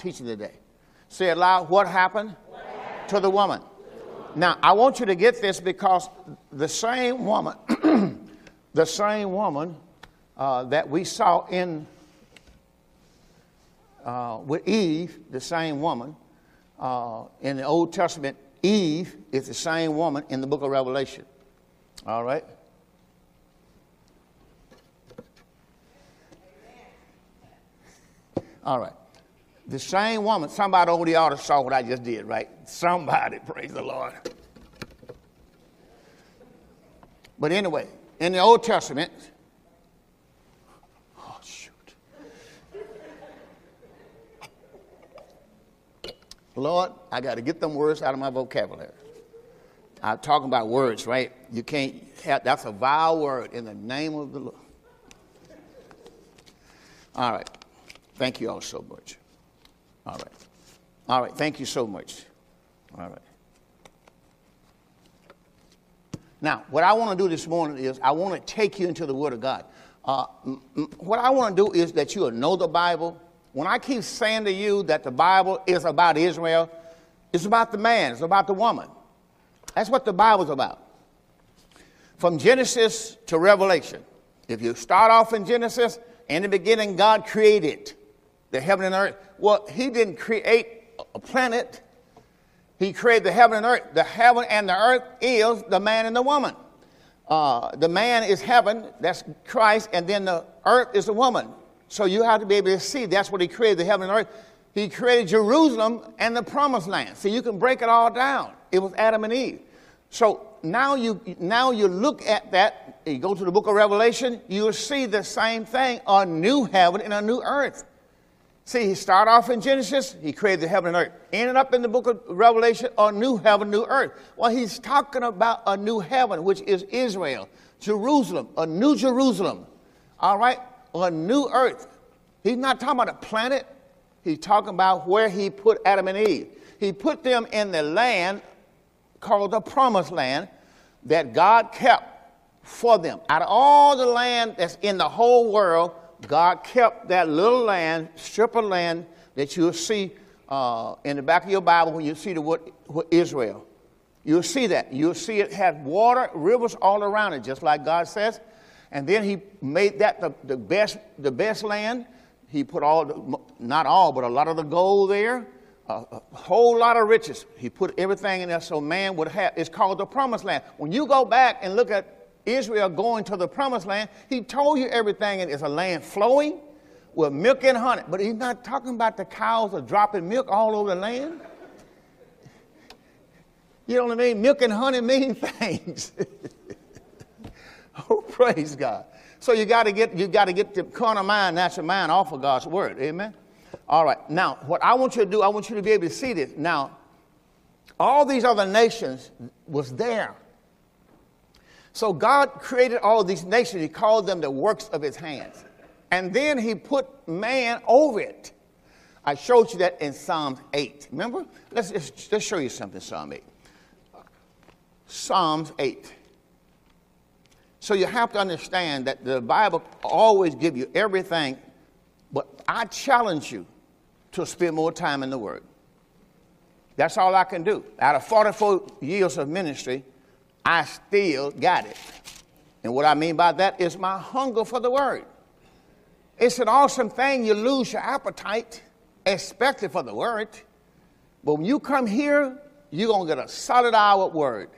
teaching today. Say it loud. What happened, what happened? to the woman? Now, I want you to get this because the same woman, the same woman uh, that we saw in uh, with Eve, the same woman uh, in the Old Testament, Eve is the same woman in the book of Revelation. All right? All right. The same woman, somebody over the altar saw what I just did, right? Somebody, praise the Lord. But anyway, in the Old Testament, oh, shoot. Lord, I got to get them words out of my vocabulary. I'm talking about words, right? You can't have, that's a vile word in the name of the Lord. All right. Thank you all so much. All right. All right. Thank you so much. All right. Now, what I want to do this morning is I want to take you into the Word of God. Uh, m- m- what I want to do is that you'll know the Bible. When I keep saying to you that the Bible is about Israel, it's about the man, it's about the woman. That's what the Bible's about. From Genesis to Revelation. If you start off in Genesis, in the beginning, God created the heaven and earth. Well, He didn't create a planet, He created the heaven and earth. The heaven and the earth is the man and the woman. Uh, the man is heaven, that's Christ, and then the earth is the woman. So you have to be able to see that's what He created the heaven and earth. He created Jerusalem and the promised land. So you can break it all down. It was Adam and Eve. So now you now you look at that, you go to the book of Revelation, you'll see the same thing, a new heaven and a new earth. See, he started off in Genesis, he created the heaven and earth. Ended up in the book of Revelation, a new heaven, new earth. Well, he's talking about a new heaven, which is Israel, Jerusalem, a new Jerusalem. All right? A new earth. He's not talking about a planet. He's talking about where he put Adam and Eve. He put them in the land called the promised land that God kept for them. Out of all the land that's in the whole world, God kept that little land, strip of land that you'll see uh, in the back of your Bible when you see the word, Israel. You'll see that. You'll see it had water, rivers all around it, just like God says. And then He made that the, the best, the best land. He put all, the, not all, but a lot of the gold there, a, a whole lot of riches. He put everything in there so man would have. It's called the Promised Land. When you go back and look at Israel going to the promised land, he told you everything. And it's a land flowing with milk and honey. But he's not talking about the cows are dropping milk all over the land. You know what I mean? Milk and honey mean things. oh, praise God. So you got to get you got to get the carnal mind, natural mind off of God's word. Amen. All right. Now, what I want you to do, I want you to be able to see this. Now, all these other nations was there. So God created all these nations. He called them the works of his hands. And then he put man over it. I showed you that in Psalms 8. Remember? Let's, let's, let's show you something, Psalm 8. Psalms 8. So you have to understand that the Bible always gives you everything, but I challenge you to spend more time in the Word. That's all I can do. Out of 44 years of ministry, I still got it. And what I mean by that is my hunger for the word. It's an awesome thing you lose your appetite, especially for the word. But when you come here, you're going to get a solid hour of word.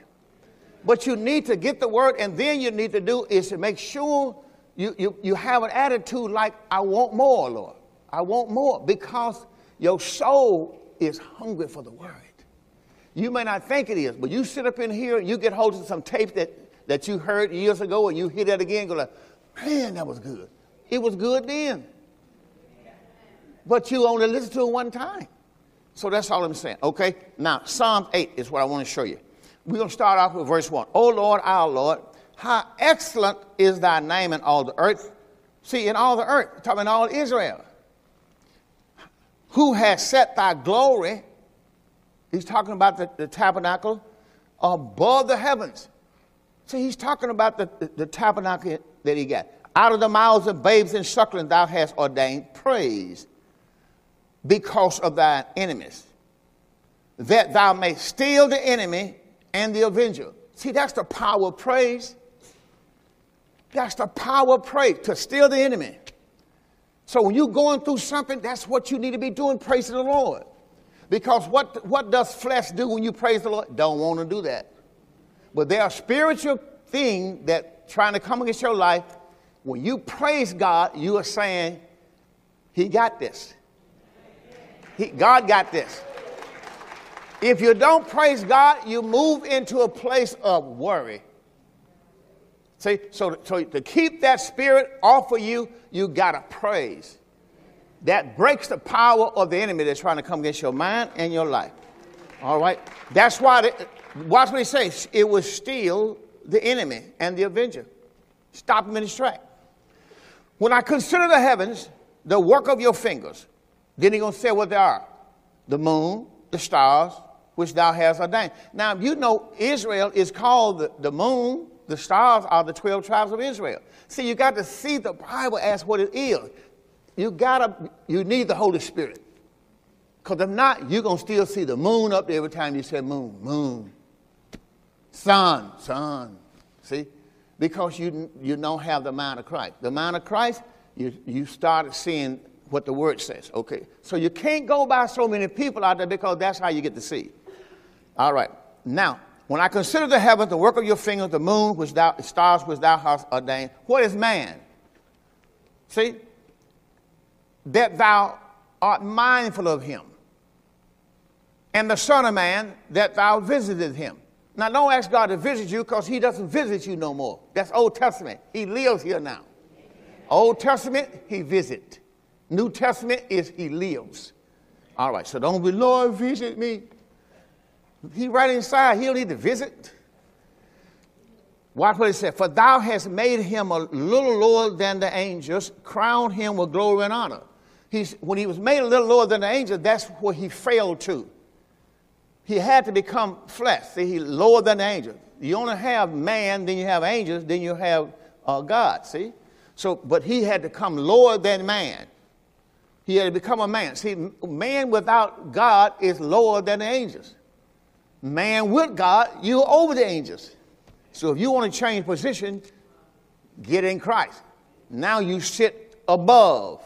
But you need to get the word, and then you need to do is to make sure you, you, you have an attitude like, I want more, Lord. I want more because your soul is hungry for the word. You may not think it is, but you sit up in here and you get hold of some tape that, that you heard years ago and you hear that again, go like, man, that was good. It was good then. But you only listen to it one time. So that's all I'm saying. Okay? Now, Psalm 8 is what I want to show you. We're going to start off with verse 1. Oh Lord, our Lord, how excellent is thy name in all the earth. See, in all the earth, talking all Israel. Who has set thy glory He's talking about the, the tabernacle above the heavens. See, he's talking about the, the, the, tabernacle that he got. Out of the mouths of babes and sucklings thou hast ordained praise. because of thy enemies, that thou may steal the enemy and the avenger. See, that's the power of praise. That's the power of praise, to steal the enemy. So when you're going through something, that's what you need to be doing, praising the Lord. Because what, what does flesh do when you praise the Lord? Don't want to do that. But there are spiritual things that trying to come against your life. When you praise God, you are saying, He got this. He, God got this. If you don't praise God, you move into a place of worry. See, so, so to keep that spirit off of you, you got to praise. That breaks the power of the enemy that's trying to come against your mind and your life. All right? That's why, the, watch what he says. It was still the enemy and the avenger. Stop him in his track. When I consider the heavens, the work of your fingers, then he's going to say what they are the moon, the stars, which thou hast ordained. Now, you know, Israel is called the, the moon, the stars are the 12 tribes of Israel. See, you got to see the Bible as what it is. You gotta, you need the Holy Spirit. Because if not, you're going to still see the moon up there every time you say moon, moon. Sun, sun. See? Because you, you don't have the mind of Christ. The mind of Christ, you, you started seeing what the word says. Okay. So you can't go by so many people out there because that's how you get to see. All right. Now, when I consider the heavens, the work of your fingers, the moon, which thou, stars which thou hast ordained, what is man? See? That thou art mindful of him. And the Son of Man, that thou visited him. Now, don't ask God to visit you because he doesn't visit you no more. That's Old Testament. He lives here now. Old Testament, he visit. New Testament is he lives. All right, so don't be, Lord, visit me. He right inside. He don't need to visit. Watch what he said. For thou hast made him a little lower than the angels, crowned him with glory and honor. He's, when he was made a little lower than the angels, that's where he failed to. He had to become flesh. See, he lower than the angels. You only have man, then you have angels, then you have uh, God. See? So, but he had to come lower than man. He had to become a man. See, man without God is lower than the angels man with God, you're over the angels. So if you want to change position, get in Christ. Now you sit above.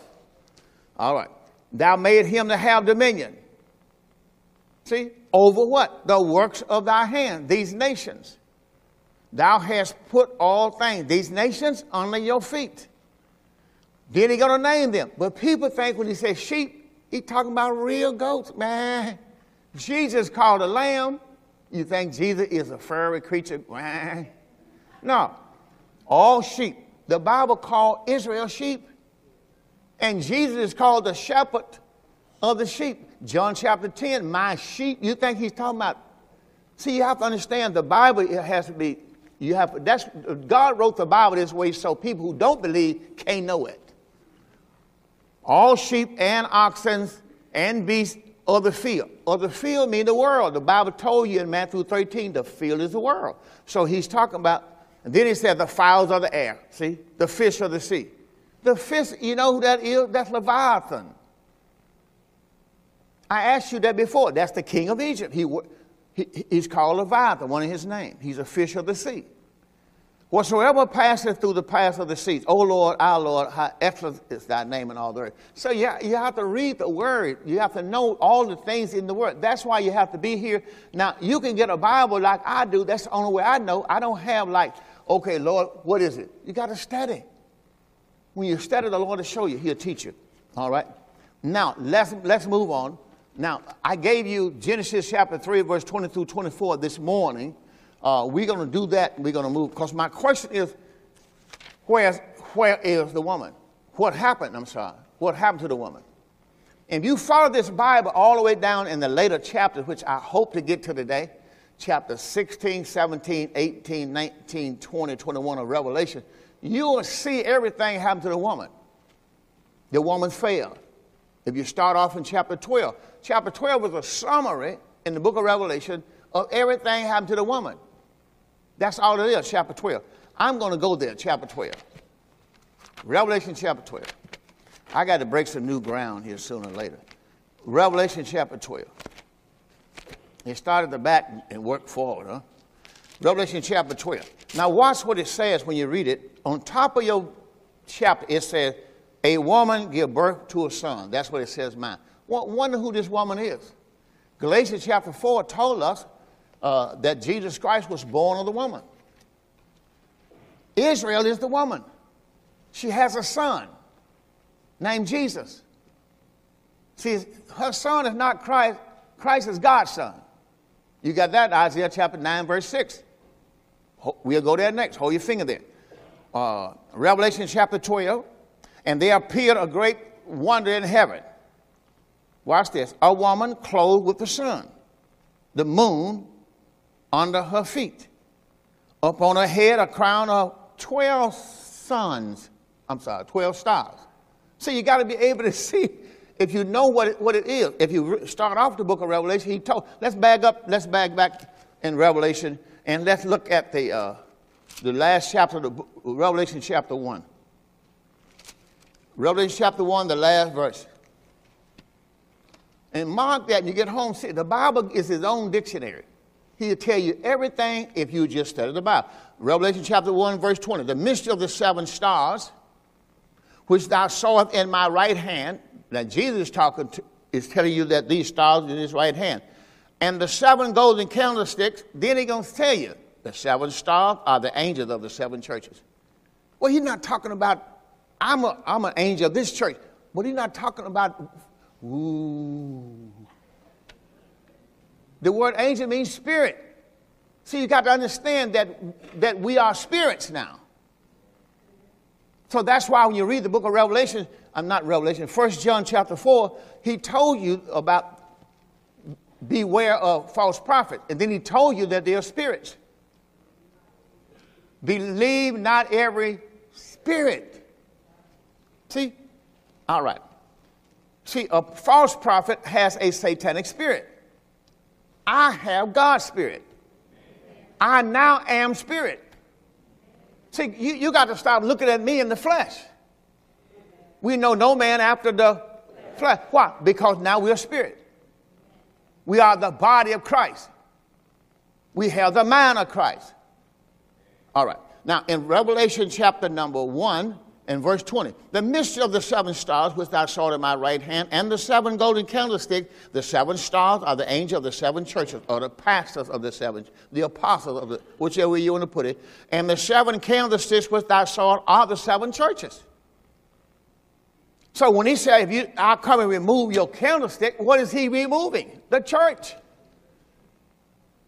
All right. Thou made him to have dominion. See? Over what? The works of thy hand, these nations. Thou hast put all things, these nations, under your feet. Then he to name them. But people think when he says sheep, he talking about real goats, man. Jesus called a lamb. You think Jesus is a furry creature? No. All sheep. The Bible called Israel sheep. And Jesus is called the shepherd of the sheep. John chapter 10, my sheep. You think he's talking about? See, you have to understand the Bible has to be, you have that's God wrote the Bible this way so people who don't believe can't know it. All sheep and oxen and beasts of the field. Of the field mean the world. The Bible told you in Matthew 13, the field is the world. So he's talking about, and then he said the fowls of the air. See? The fish of the sea. The fish, you know who that is? That's Leviathan. I asked you that before. That's the king of Egypt. He, he, he's called Leviathan, one of his names. He's a fish of the sea. Whatsoever passeth through the path of the seas, O Lord, our Lord, how excellent is thy name in all the earth. So you, you have to read the word. You have to know all the things in the word. That's why you have to be here. Now, you can get a Bible like I do. That's the only way I know. I don't have like, okay, Lord, what is it? You got to study. When you study, the Lord will show you. He'll teach you. All right? Now, let's, let's move on. Now, I gave you Genesis chapter 3, verse 20 through 24 this morning. Uh, we're going to do that. We're going to move. Because my question is, where's, where is the woman? What happened? I'm sorry. What happened to the woman? If you follow this Bible all the way down in the later chapters, which I hope to get to today, chapter 16, 17, 18, 19, 20, 21 of Revelation, you will see everything happen to the woman. The woman fell. If you start off in chapter 12, chapter 12 was a summary in the book of Revelation of everything happened to the woman. That's all it is, chapter 12. I'm going to go there, chapter 12. Revelation chapter 12. I got to break some new ground here sooner or later. Revelation chapter 12. It started at the back and worked forward, huh? Revelation chapter 12. Now, watch what it says when you read it. On top of your chapter, it says, A woman give birth to a son. That's what it says, mine. Wonder who this woman is. Galatians chapter 4 told us uh, that Jesus Christ was born of the woman. Israel is the woman. She has a son named Jesus. See, her son is not Christ, Christ is God's son. You got that, Isaiah chapter 9, verse 6. We'll go there next. Hold your finger there. Uh, Revelation chapter 12. And there appeared a great wonder in heaven. Watch this. A woman clothed with the sun, the moon under her feet. Upon her head, a crown of 12 suns. I'm sorry, 12 stars. So you got to be able to see if you know what it, what it is. If you start off the book of Revelation, he told, let's bag up, let's bag back in Revelation and let's look at the, uh, the last chapter of Revelation chapter 1. Revelation chapter 1, the last verse. And mark that when you get home. See, the Bible is his own dictionary. He'll tell you everything if you just study the Bible. Revelation chapter 1, verse 20. The mystery of the seven stars, which thou sawest in my right hand. Now, Jesus talking to, is telling you that these stars in his right hand. And the seven golden candlesticks, then he's going to tell you the seven stars are the angels of the seven churches. Well, he's not talking about, I'm, a, I'm an angel of this church. But he's not talking about, ooh. The word angel means spirit. See, you got to understand that, that we are spirits now. So that's why when you read the book of Revelation, I'm not Revelation, First John chapter 4, he told you about beware of false prophets. And then he told you that they are spirits. Believe not every spirit. See? All right. See, a false prophet has a satanic spirit. I have God's spirit. I now am spirit. See, you, you got to stop looking at me in the flesh. We know no man after the flesh. Why? Because now we're spirit. We are the body of Christ. We have the mind of Christ. All right. Now, in Revelation chapter number 1 and verse 20, the mystery of the seven stars which thou saw in my right hand, and the seven golden candlesticks, the seven stars are the angels of the seven churches, or the pastors of the seven, the apostles of the, whichever way you want to put it. And the seven candlesticks which thou saw are the seven churches. So when he said, if you, I'll come and remove your candlestick, what is he removing? The church.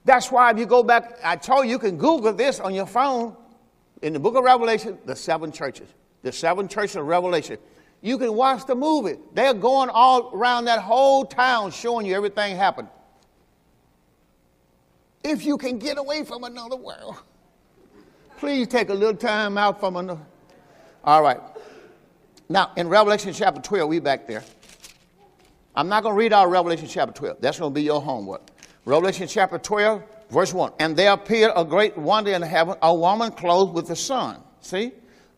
That's why if you go back, I told you, you can Google this on your phone in the book of Revelation, the seven churches, the seven churches of Revelation. You can watch the movie. They're going all around that whole town showing you everything happened. If you can get away from another world, please take a little time out from another. All right. Now, in Revelation chapter 12, we back there. I'm not going to read out Revelation chapter 12. That's going to be your homework. Revelation chapter 12, verse 1. And there appeared a great wonder in heaven, a woman clothed with the sun. See?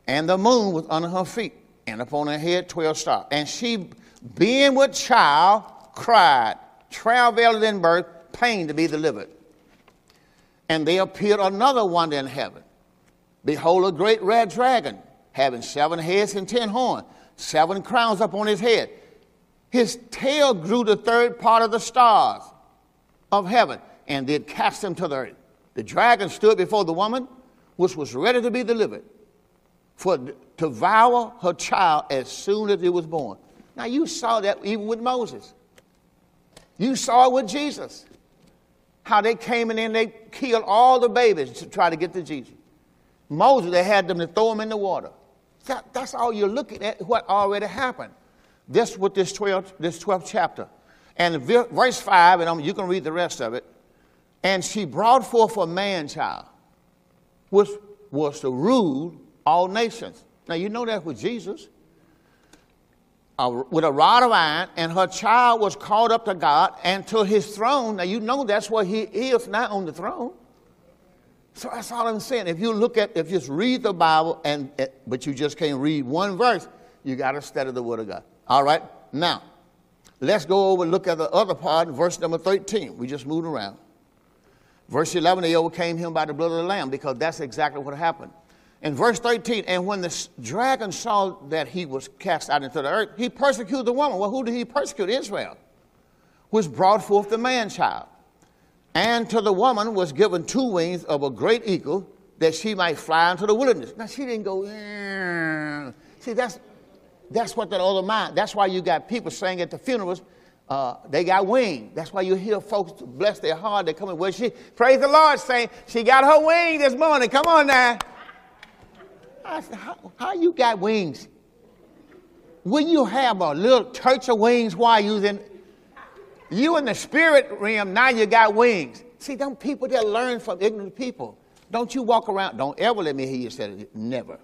And the moon was under her feet, and upon her head 12 stars. And she, being with child, cried, travailed in birth, pain to be delivered. And there appeared another wonder in heaven. Behold, a great red dragon having seven heads and ten horns, seven crowns upon his head. His tail grew the third part of the stars of heaven and did cast them to the earth. The dragon stood before the woman, which was ready to be delivered, for to devour her child as soon as it was born. Now you saw that even with Moses. You saw it with Jesus. How they came in and they killed all the babies to try to get to Jesus. Moses, they had them to throw them in the water. That, that's all you're looking at, what already happened. This with this 12th, this 12th chapter. And verse 5, and you can read the rest of it. And she brought forth a man child, which was to rule all nations. Now, you know that with Jesus. With a rod of iron, and her child was called up to God and to his throne. Now, you know that's where he is now on the throne. So that's all I'm saying. If you look at, if you just read the Bible, and eh, but you just can't read one verse, you got to study the Word of God. All right. Now, let's go over and look at the other part, verse number 13. We just moved around. Verse 11, they overcame him by the blood of the Lamb because that's exactly what happened. In verse 13, and when the dragon saw that he was cast out into the earth, he persecuted the woman. Well, who did he persecute? Israel, which brought forth the man child. And to the woman was given two wings of a great eagle that she might fly into the wilderness. Now, she didn't go, see, that's, that's what that other mind, that's why you got people saying at the funerals, uh, they got wings. That's why you hear folks bless their heart. They come in. Well, she praise the Lord, saying she got her wing this morning. Come on now. I said, how, how you got wings? When you have a little church of wings while you in you in the spirit realm, now you got wings. See, them people that learn from ignorant people. Don't you walk around, don't ever let me hear you say it. Never.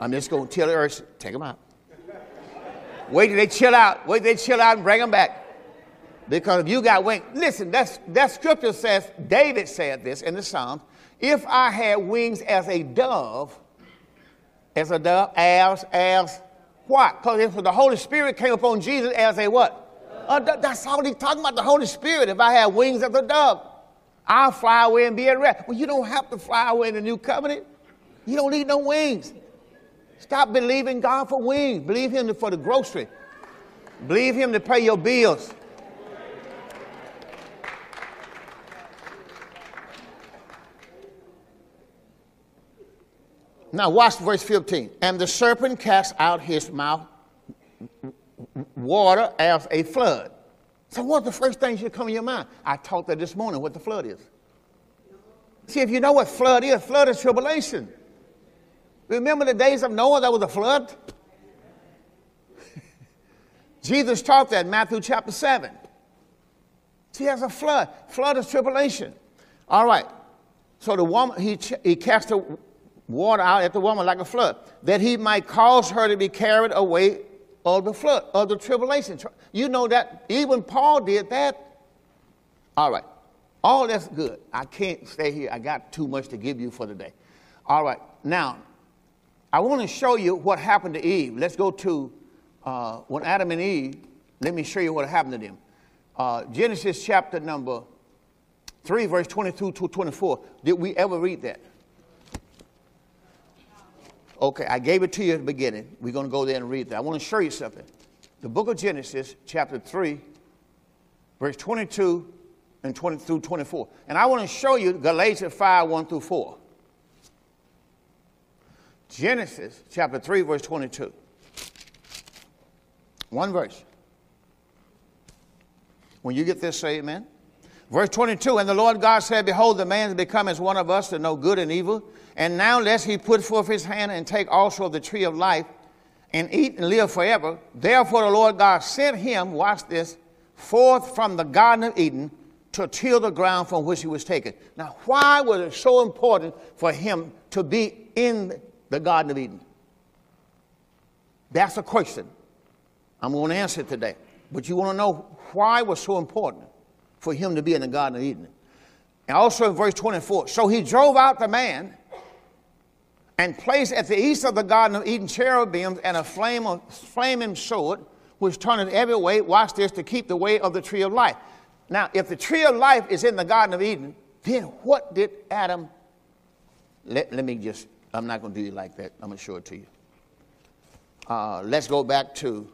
I'm just going to tell the earth, take them out. Wait till they chill out. Wait till they chill out and bring them back. Because if you got wings, listen, that's, that scripture says, David said this in the Psalms, if I had wings as a dove, as a dove, as, as what? Because the Holy Spirit came upon Jesus as a what? Uh, that's all he's talking about, the Holy Spirit. If I had wings as a dove, I'll fly away and be at rest. Well, you don't have to fly away in the new covenant. You don't need no wings. Stop believing God for wings. Believe Him for the grocery. Believe Him to pay your bills. Now, watch verse 15. And the serpent cast out his mouth water as a flood. So, what's the first thing should come in your mind? I taught that this morning what the flood is. See, if you know what flood is, flood is tribulation. Remember the days of Noah, that was a flood? Jesus taught that in Matthew chapter 7. See, has a flood. Flood is tribulation. All right. So the woman, he, he cast the water out at the woman like a flood, that he might cause her to be carried away of the flood, of the tribulation. You know that even Paul did that. All right. All that's good. I can't stay here. I got too much to give you for the day. All right. Now, I want to show you what happened to Eve. Let's go to uh, when Adam and Eve, let me show you what happened to them. Uh, Genesis chapter number 3, verse 22 to 24. Did we ever read that? Okay, I gave it to you at the beginning. We're going to go there and read that. I want to show you something. The book of Genesis, chapter 3, verse 22 and 20 through 24. And I want to show you Galatians 5, 1 through 4. Genesis chapter 3, verse 22. One verse. When you get this, say amen. Verse 22 And the Lord God said, Behold, the man has become as one of us to know good and evil. And now, lest he put forth his hand and take also of the tree of life and eat and live forever. Therefore, the Lord God sent him, watch this, forth from the Garden of Eden to till the ground from which he was taken. Now, why was it so important for him to be in the Garden of Eden? That's a question. I'm going to answer it today. But you want to know why it was so important for him to be in the Garden of Eden. And also in verse 24, so he drove out the man and placed at the east of the Garden of Eden cherubims and a flame of, flaming sword, which turneth every way, watch this, to keep the way of the tree of life. Now, if the tree of life is in the Garden of Eden, then what did Adam? Let, let me just, I'm not going to do you like that. I'm going to show it to you. Uh, let's go back to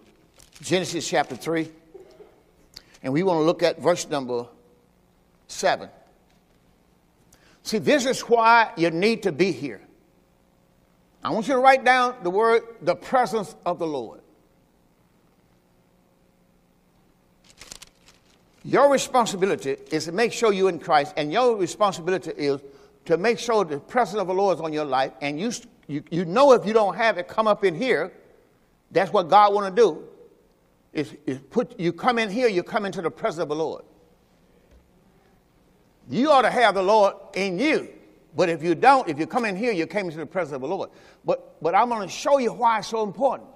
Genesis chapter 3. And we want to look at verse number 7. See, this is why you need to be here. I want you to write down the word, the presence of the Lord. Your responsibility is to make sure you're in Christ, and your responsibility is to make sure the presence of the Lord is on your life. And you, you, you know if you don't have it, come up in here. That's what God want to do. Is, is put you come in here, you come into the presence of the Lord. You ought to have the Lord in you. But if you don't, if you come in here, you came into the presence of the Lord. But, but I'm going to show you why it's so important.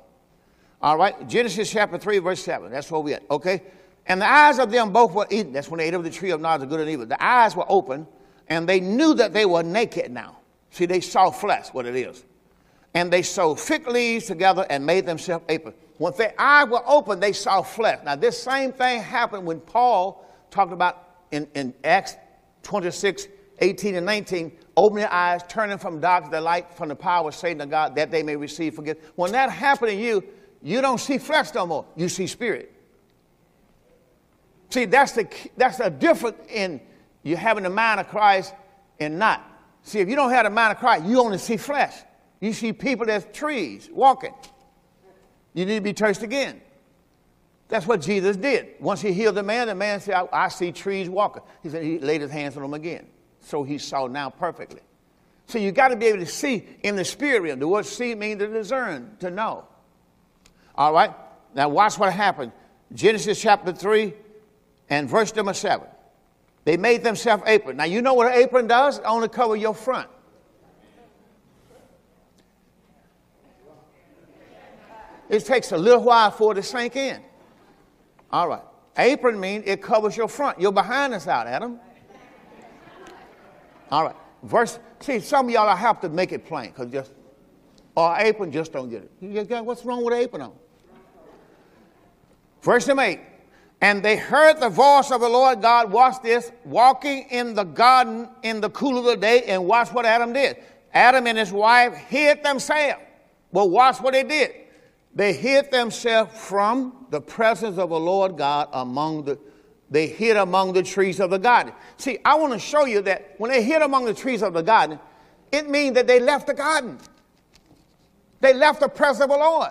All right, Genesis chapter 3, verse 7. That's where we at, okay? And the eyes of them both were eaten. That's when they ate of the tree of knowledge of good and evil. The eyes were open, and they knew that they were naked now. See, they saw flesh, what it is. and they sewed fig leaves together and made themselves aprons. When their eyes were open, they saw flesh. Now, this same thing happened when Paul talked about in, in Acts 26, 18 and 19, opening their eyes, turning from darkness to light, from the power of Satan to God, that they may receive forgiveness. When that happened to you, you don't see flesh no more. You see spirit. See, that's the that's the difference in you having the mind of Christ and not. See, if you don't have the mind of Christ, you only see flesh. You see people as trees walking. You need to be touched again. That's what Jesus did. Once he healed the man, the man said, I, I see trees walking. He said he laid his hands on them again. So he saw now perfectly. So you got to be able to see in the spirit realm. The word see means to discern, to know. All right? Now watch what happened. Genesis chapter 3 and verse number 7. They made themselves apron. Now you know what an apron does? It only cover your front. It takes a little while for it to sink in. All right. Apron means it covers your front. Your behind is out, Adam. All right. Verse, see, some of y'all I have to make it plain because just, or apron just don't get it. You got, what's wrong with apron on? Verse number 8. And they heard the voice of the Lord God, watch this, walking in the garden in the cool of the day, and watch what Adam did. Adam and his wife hid themselves. Well, watch what they did. They hid themselves from the presence of the Lord God among the, they hid among the trees of the garden. See, I want to show you that when they hid among the trees of the garden, it means that they left the garden. They left the presence of the Lord.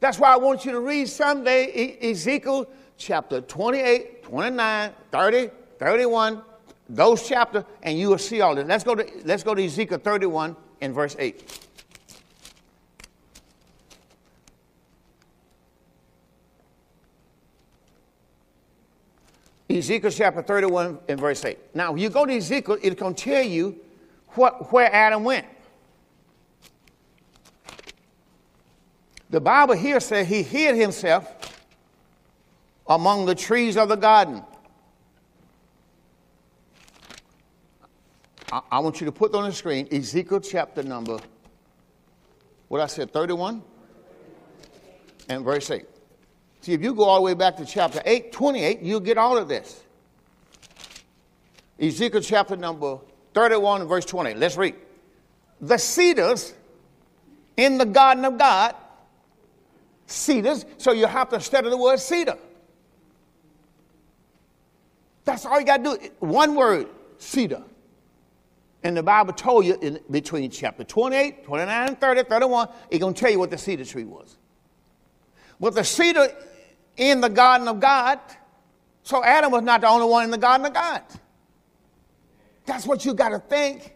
That's why I want you to read Sunday Ezekiel chapter 28, 29, 30, 31, those chapters, and you will see all this. Let's go to, let's go to Ezekiel 31 and verse 8. Ezekiel chapter 31 and verse 8. Now, you go to Ezekiel, it's going to tell you what, where Adam went. The Bible here says he hid himself among the trees of the garden. I, I want you to put on the screen Ezekiel chapter number, what I said, 31 and verse 8. See, if you go all the way back to chapter 8, 28, you'll get all of this. Ezekiel chapter number 31 verse 20. Let's read. The cedars in the garden of God, cedars, so you have to study the word cedar. That's all you got to do. One word, cedar. And the Bible told you in between chapter 28, 29, and 30, 31, it's going to tell you what the cedar tree was. But the cedar in the garden of God. So Adam was not the only one in the garden of God. That's what you got to think.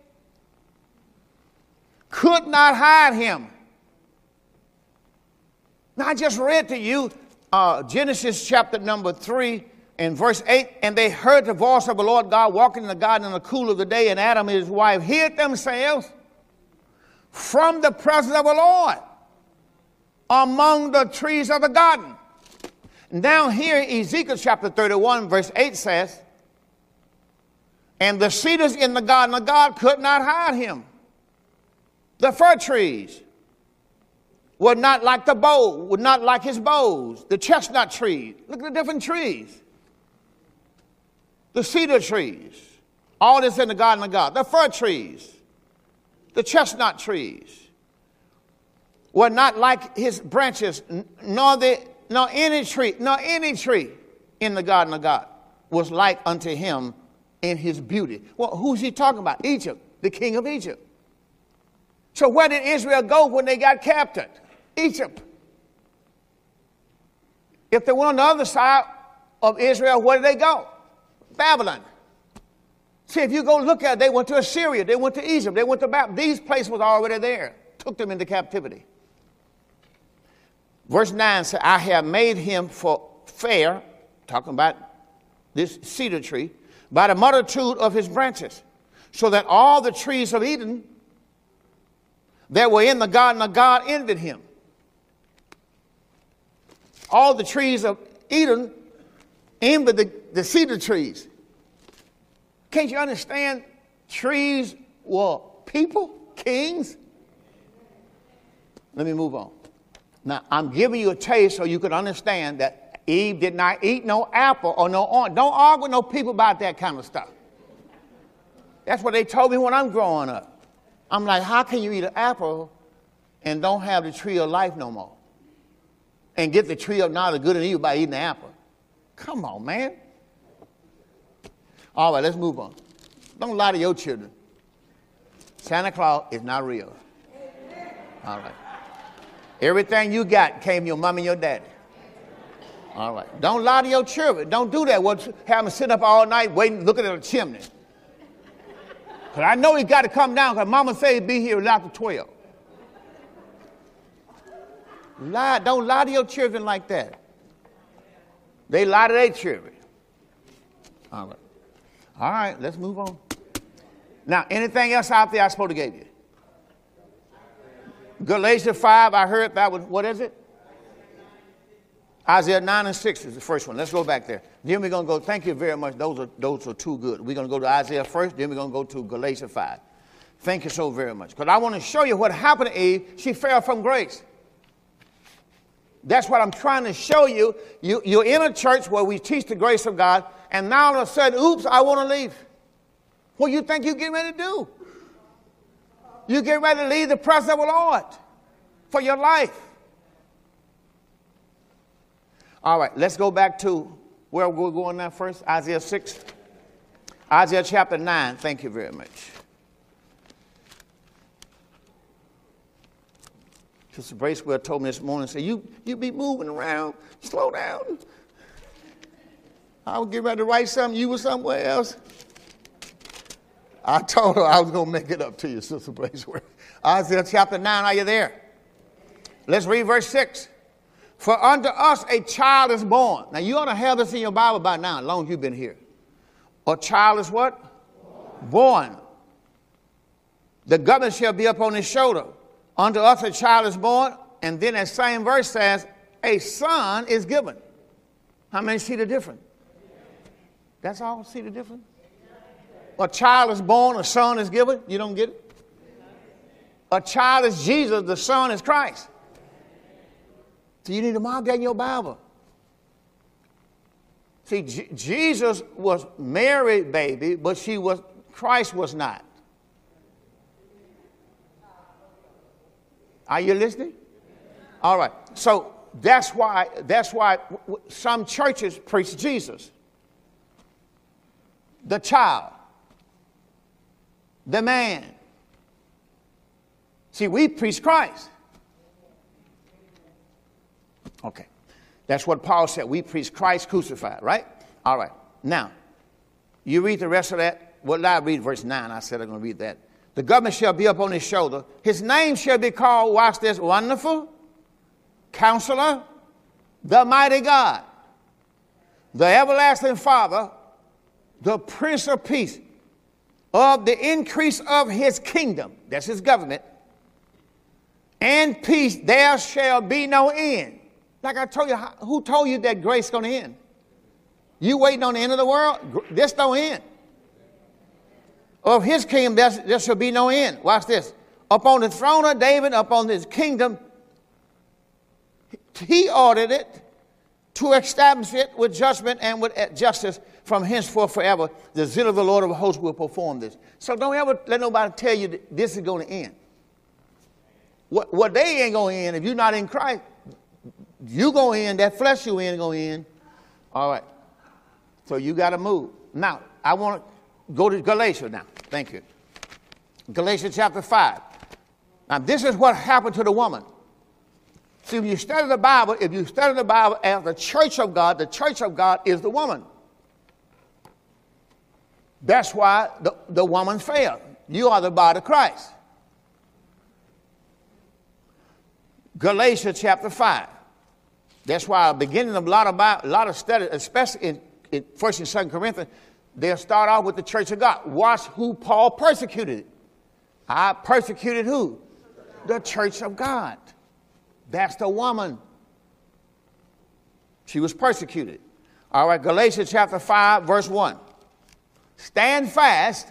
Could not hide him. Now, I just read to you uh, Genesis chapter number 3 and verse 8. And they heard the voice of the Lord God walking in the garden in the cool of the day, and Adam and his wife hid themselves from the presence of the Lord among the trees of the garden. Down here, Ezekiel chapter 31, verse 8 says, And the cedars in the garden of God could not hide him. The fir trees were not like the bough, were not like his boughs. The chestnut trees, look at the different trees. The cedar trees, all this in the garden of God. The fir trees, the chestnut trees were not like his branches, nor the nor any tree, nor any tree in the garden of God was like unto him in his beauty. Well, who's he talking about? Egypt, the king of Egypt. So where did Israel go when they got captured? Egypt. If they went on the other side of Israel, where did they go? Babylon. See, if you go look at it, they went to Assyria, they went to Egypt, they went to Babylon. These places was already there, took them into captivity. Verse 9 says, I have made him for fair, talking about this cedar tree, by the multitude of his branches, so that all the trees of Eden that were in the garden of God envied him. All the trees of Eden envied the, the cedar trees. Can't you understand? Trees were people, kings. Let me move on. Now, I'm giving you a taste so you can understand that Eve did not eat no apple or no orange. Don't argue with no people about that kind of stuff. That's what they told me when I'm growing up. I'm like, how can you eat an apple and don't have the tree of life no more? And get the tree of knowledge good and evil by eating the apple. Come on, man. All right, let's move on. Don't lie to your children. Santa Claus is not real. All right. Everything you got came your mom and your daddy. All right. Don't lie to your children. Don't do that. What have them sit up all night waiting, looking at a chimney. Because I know he got to come down because mama said he'd be here after 12. Lie, don't lie to your children like that. They lie to their children. All right. All right, let's move on. Now, anything else out there I supposed to give you? Galatians 5, I heard that was, what is it? Isaiah 9 and 6 is the first one. Let's go back there. Then we're going to go, thank you very much. Those are, those are too good. We're going to go to Isaiah first, then we're going to go to Galatians 5. Thank you so very much. Because I want to show you what happened to Eve. She fell from grace. That's what I'm trying to show you. you. You're in a church where we teach the grace of God, and now all of a sudden, oops, I want to leave. What do you think you're getting ready to do? You get ready to leave the presence of the Lord for your life. All right, let's go back to where we're going now first Isaiah 6. Isaiah chapter 9. Thank you very much. Sister Bracewell told me this morning, said, you, you be moving around, slow down. I was getting ready to write something, you were somewhere else. I told her I was going to make it up to you, Sister Bracewell. Isaiah chapter 9, are you there? Let's read verse 6. For unto us a child is born. Now you ought to have this in your Bible by now, as long as you've been here. A child is what? Born. born. The government shall be upon his shoulder. Unto us a child is born, and then that same verse says, a son is given. How many see the difference? That's all see the difference? A child is born, a son is given. You don't get it? A child is Jesus, the son is Christ. So you need to mark that in your Bible. See, J- Jesus was Mary, baby, but she was Christ was not. Are you listening? All right. So that's why that's why some churches preach Jesus. The child. The man. See, we preach Christ. Okay. That's what Paul said. We preach Christ crucified, right? All right. Now, you read the rest of that. Well, I read verse 9. I said I'm going to read that. The government shall be upon his shoulder. His name shall be called, watch this, Wonderful, Counselor, the Mighty God, the Everlasting Father, the Prince of Peace. Of the increase of his kingdom, that's his government, and peace, there shall be no end. Like I told you, who told you that grace going to end? You waiting on the end of the world? This don't end. Of his kingdom, there, there shall be no end. Watch this. Upon the throne of David, upon his kingdom, he ordered it to establish it with judgment and with justice from henceforth forever. The zeal of the Lord of hosts will perform this. So don't ever let nobody tell you this is going to end. What, what they ain't going to end if you're not in Christ. You going to end, that flesh you in going to end. All right. So you got to move. Now, I want to Go to Galatia now. Thank you. Galatians chapter 5. Now, this is what happened to the woman. See, if you study the Bible, if you study the Bible as the church of God, the church of God is the woman. That's why the, the woman failed. You are the body of Christ. Galatians chapter 5. That's why beginning of a lot of, a lot of study, especially in, in 1st and 2nd Corinthians, They'll start off with the church of God. Watch who Paul persecuted. I persecuted who? The church of God. That's the woman. She was persecuted. All right, Galatians chapter 5, verse 1. Stand fast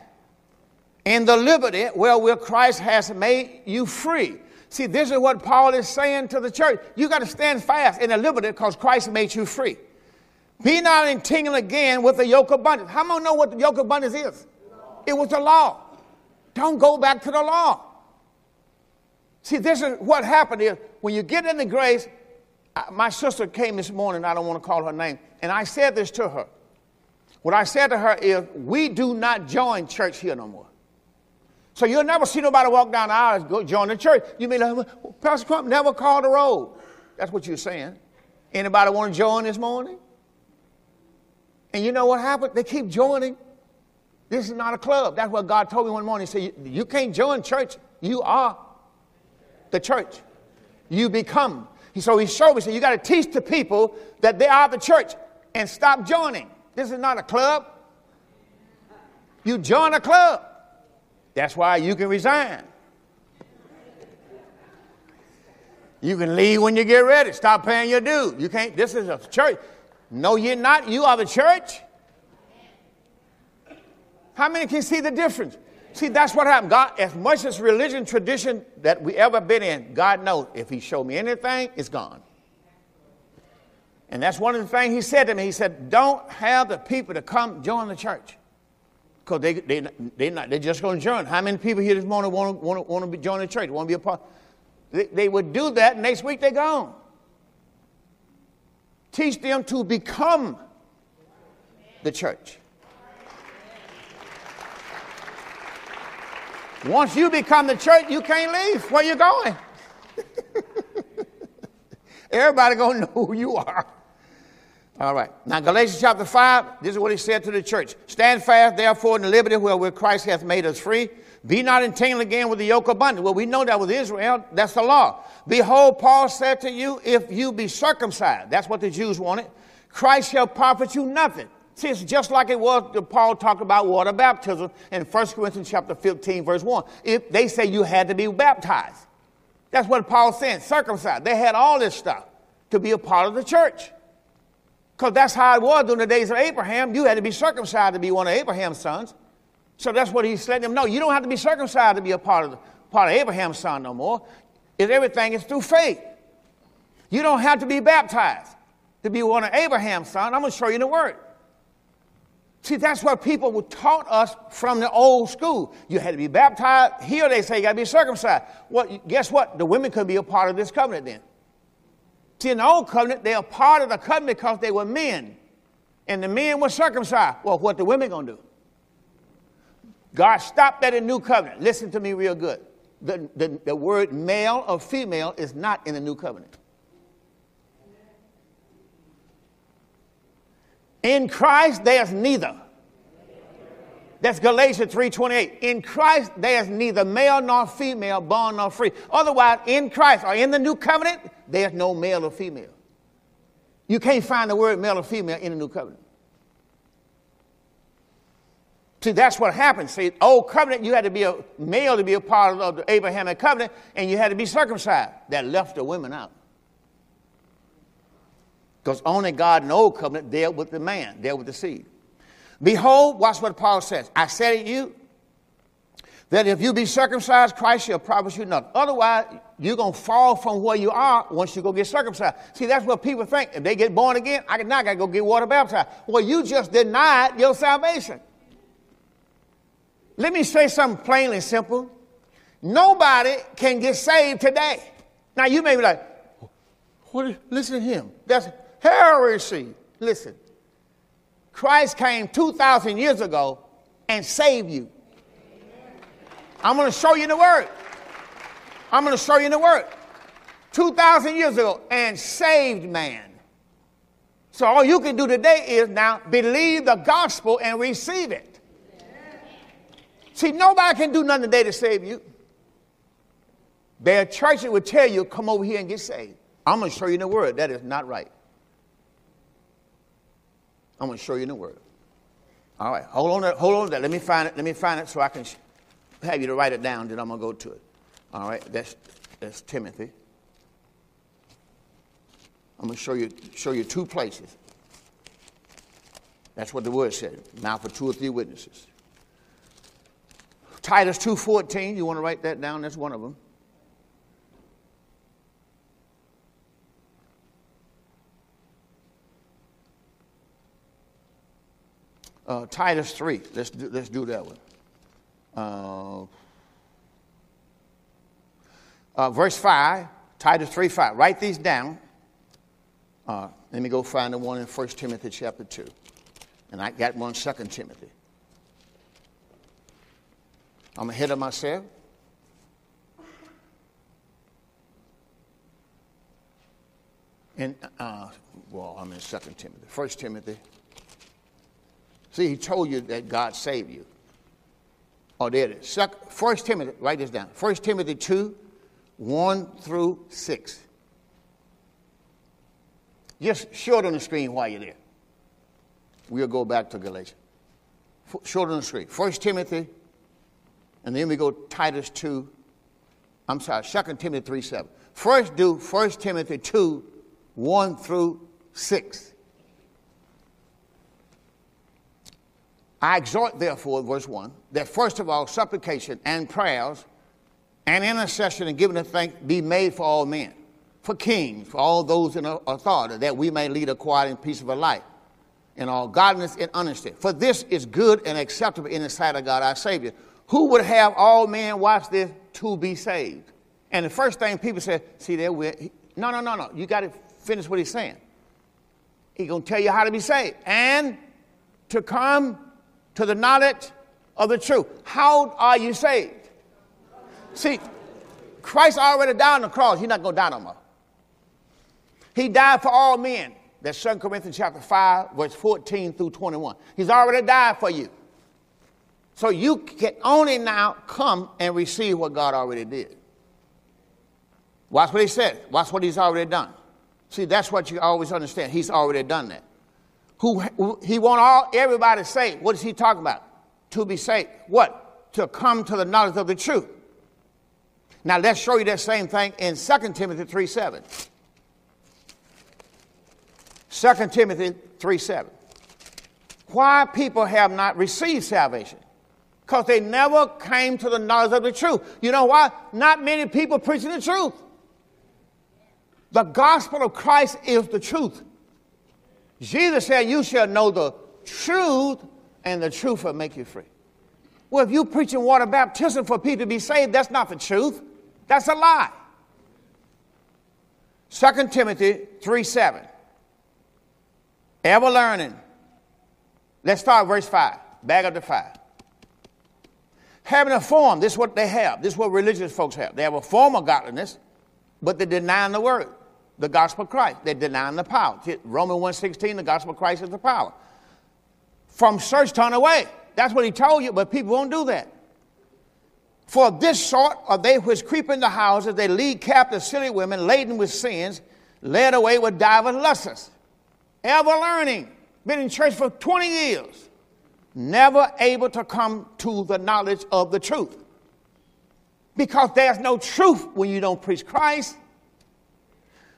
in the liberty wherewith Christ has made you free. See, this is what Paul is saying to the church. You got to stand fast in the liberty because Christ made you free. Be not entangled again with the yoke of bondage. How many know what the yoke of bondage is? It was the law. Don't go back to the law. See, this is what happened is when you get in the grace, my sister came this morning, I don't want to call her name, and I said this to her. What I said to her is, we do not join church here no more. So you'll never see nobody walk down the aisle and go join the church. You mean, like, Pastor Crump never called the roll. That's what you're saying. Anybody want to join this morning? And you know what happened? They keep joining. This is not a club. That's what God told me one morning. He said, you, can't join church. You are the church. You become. So he showed me, so you got to teach the people that they are the church and stop joining. This is not a club. You join a club. That's why you can resign. You can leave when you get ready. Stop paying your dues. You can't, this is a church. No, you're not. You are the church. How many can see the difference? See, that's what happened. God, as much as religion tradition that we ever been in, God knows if He showed me anything, it's gone. And that's one of the things He said to me. He said, "Don't have the people to come join the church, because they they they not they're just going to join. How many people here this morning want to want to, want to join the church? Want to be a part? They, they would do that. Next week they're gone. Teach them to become the church. Once you become the church, you can't leave. Where you going? Everybody gonna know who you are. All right. Now Galatians chapter 5, this is what he said to the church. Stand fast, therefore, in the liberty where Christ hath made us free. Be not entangled again with the yoke of bondage. Well, we know that with Israel, that's the law. Behold, Paul said to you, if you be circumcised, that's what the Jews wanted, Christ shall profit you nothing. See, it's just like it was that Paul talked about water baptism in 1 Corinthians chapter 15, verse 1. If they say you had to be baptized. That's what Paul's saying, circumcised. They had all this stuff to be a part of the church. Because that's how it was during the days of Abraham. You had to be circumcised to be one of Abraham's sons. So that's what he's letting them know. You don't have to be circumcised to be a part of, the, part of Abraham's son no more. If everything is through faith. You don't have to be baptized to be one of Abraham's sons. I'm going to show you the word. See, that's what people were taught us from the old school. You had to be baptized. Here they say you got to be circumcised. Well, guess what? The women could be a part of this covenant then. See, in the old covenant, they're a part of the covenant because they were men. And the men were circumcised. Well, what the women going to do? God stopped that in new covenant. Listen to me real good. The, the, the word male or female is not in the new covenant. In Christ, there's neither. That's Galatians 3:28. In Christ, there's neither male nor female, born nor free. Otherwise, in Christ or in the new covenant, there's no male or female. You can't find the word male or female in the new covenant. See, that's what happened. See, old covenant, you had to be a male to be a part of the Abrahamic covenant, and you had to be circumcised. That left the women out. Because only God in the old covenant dealt with the man, dealt with the seed. Behold, watch what Paul says. I said to you that if you be circumcised, Christ shall promise you nothing. Otherwise, you're going to fall from where you are once you go get circumcised. See, that's what people think. If they get born again, I can now got to go get water baptized. Well, you just denied your salvation. Let me say something plainly simple. Nobody can get saved today. Now, you may be like, what, listen to him. That's heresy. Listen, Christ came 2,000 years ago and saved you. I'm going to show you the word. I'm going to show you the word. 2,000 years ago and saved man. So all you can do today is now believe the gospel and receive it. See, nobody can do nothing today to save you. There are churches would tell you, come over here and get saved. I'm going to show you the word. That is not right. I'm going to show you in the Word. All right, hold on, to, hold on to that. Let me find it. Let me find it so I can have you to write it down. Then I'm going to go to it. All right, that's that's Timothy. I'm going to show you show you two places. That's what the Word said. Now for two or three witnesses. Titus 2:14. You want to write that down? That's one of them. Uh, Titus 3. Let's do, let's do that one. Uh, uh, verse 5, Titus 3 5. Write these down. Uh, let me go find the one in 1 Timothy chapter 2. And I got one 2 Timothy. I'm ahead of myself. And, uh, well, I'm in 2 Timothy. 1 Timothy. See, he told you that God saved you. Oh, there it is. 1 Timothy, write this down. 1 Timothy 2, 1 through 6. Just show it on the screen while you're there. We'll go back to Galatians. Show it on the screen. 1 Timothy, and then we go Titus 2. I'm sorry, 2 Timothy 3 7. First do 1 Timothy 2, 1 through 6. I exhort, therefore, verse 1, that first of all, supplication and prayers and intercession and giving of thanks be made for all men, for kings, for all those in authority, that we may lead a quiet and peaceful life in all godliness and honesty. For this is good and acceptable in the sight of God our Savior, who would have all men, watch this, to be saved. And the first thing people say, see there, we're, no, no, no, no, you got to finish what he's saying. He's going to tell you how to be saved and to come to the knowledge of the truth. How are you saved? See, Christ already died on the cross. He's not going to die no more. He died for all men. That's 2 Corinthians chapter 5, verse 14 through 21. He's already died for you. So you can only now come and receive what God already did. Watch what he said. Watch what he's already done. See, that's what you always understand. He's already done that. Who, he want all everybody saved. What is he talking about? To be saved. What? To come to the knowledge of the truth. Now let's show you that same thing in 2 Timothy 3 7. 2 Timothy 3 7. Why people have not received salvation? Because they never came to the knowledge of the truth. You know why? Not many people preaching the truth. The gospel of Christ is the truth. Jesus said, You shall know the truth, and the truth will make you free. Well, if you're preaching water baptism for people to be saved, that's not the truth. That's a lie. 2 Timothy 3 7. Ever learning. Let's start verse 5. Back up to 5. Having a form, this is what they have. This is what religious folks have. They have a form of godliness, but they're denying the word, the gospel of Christ. They're denying the power. Romans 1.16, the gospel of Christ is the power. From search turn away. That's what he told you, but people won't do that. For this sort are they which creep into houses, they lead captive silly women laden with sins, led away with divers lusts ever learning, been in church for 20 years, never able to come to the knowledge of the truth. Because there's no truth when you don't preach Christ.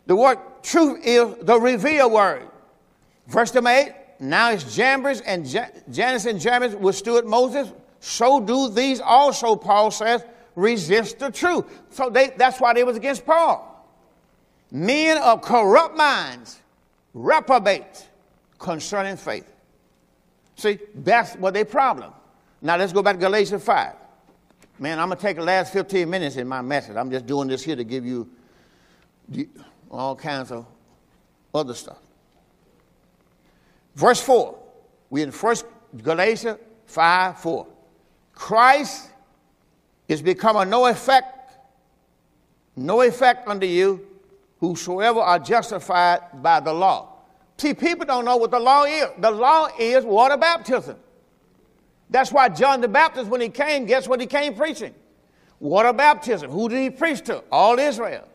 The word truth is the revealed word. Verse 8, now it's Jambres and Jannes and Jambres withstood Moses. So do these also, Paul says, resist the truth. So they, that's why they was against Paul. Men of corrupt minds reprobate concerning faith. See, that's what their problem. Now let's go back to Galatians 5. Man, I'm going to take the last 15 minutes in my message. I'm just doing this here to give you all kinds of other stuff. Verse 4. We in First Galatians 5 4. Christ is become of no effect, no effect unto you whosoever are justified by the law. See, people don't know what the law is. The law is water baptism. That's why John the Baptist, when he came, guess what he came preaching? Water baptism. Who did he preach to? All Israel.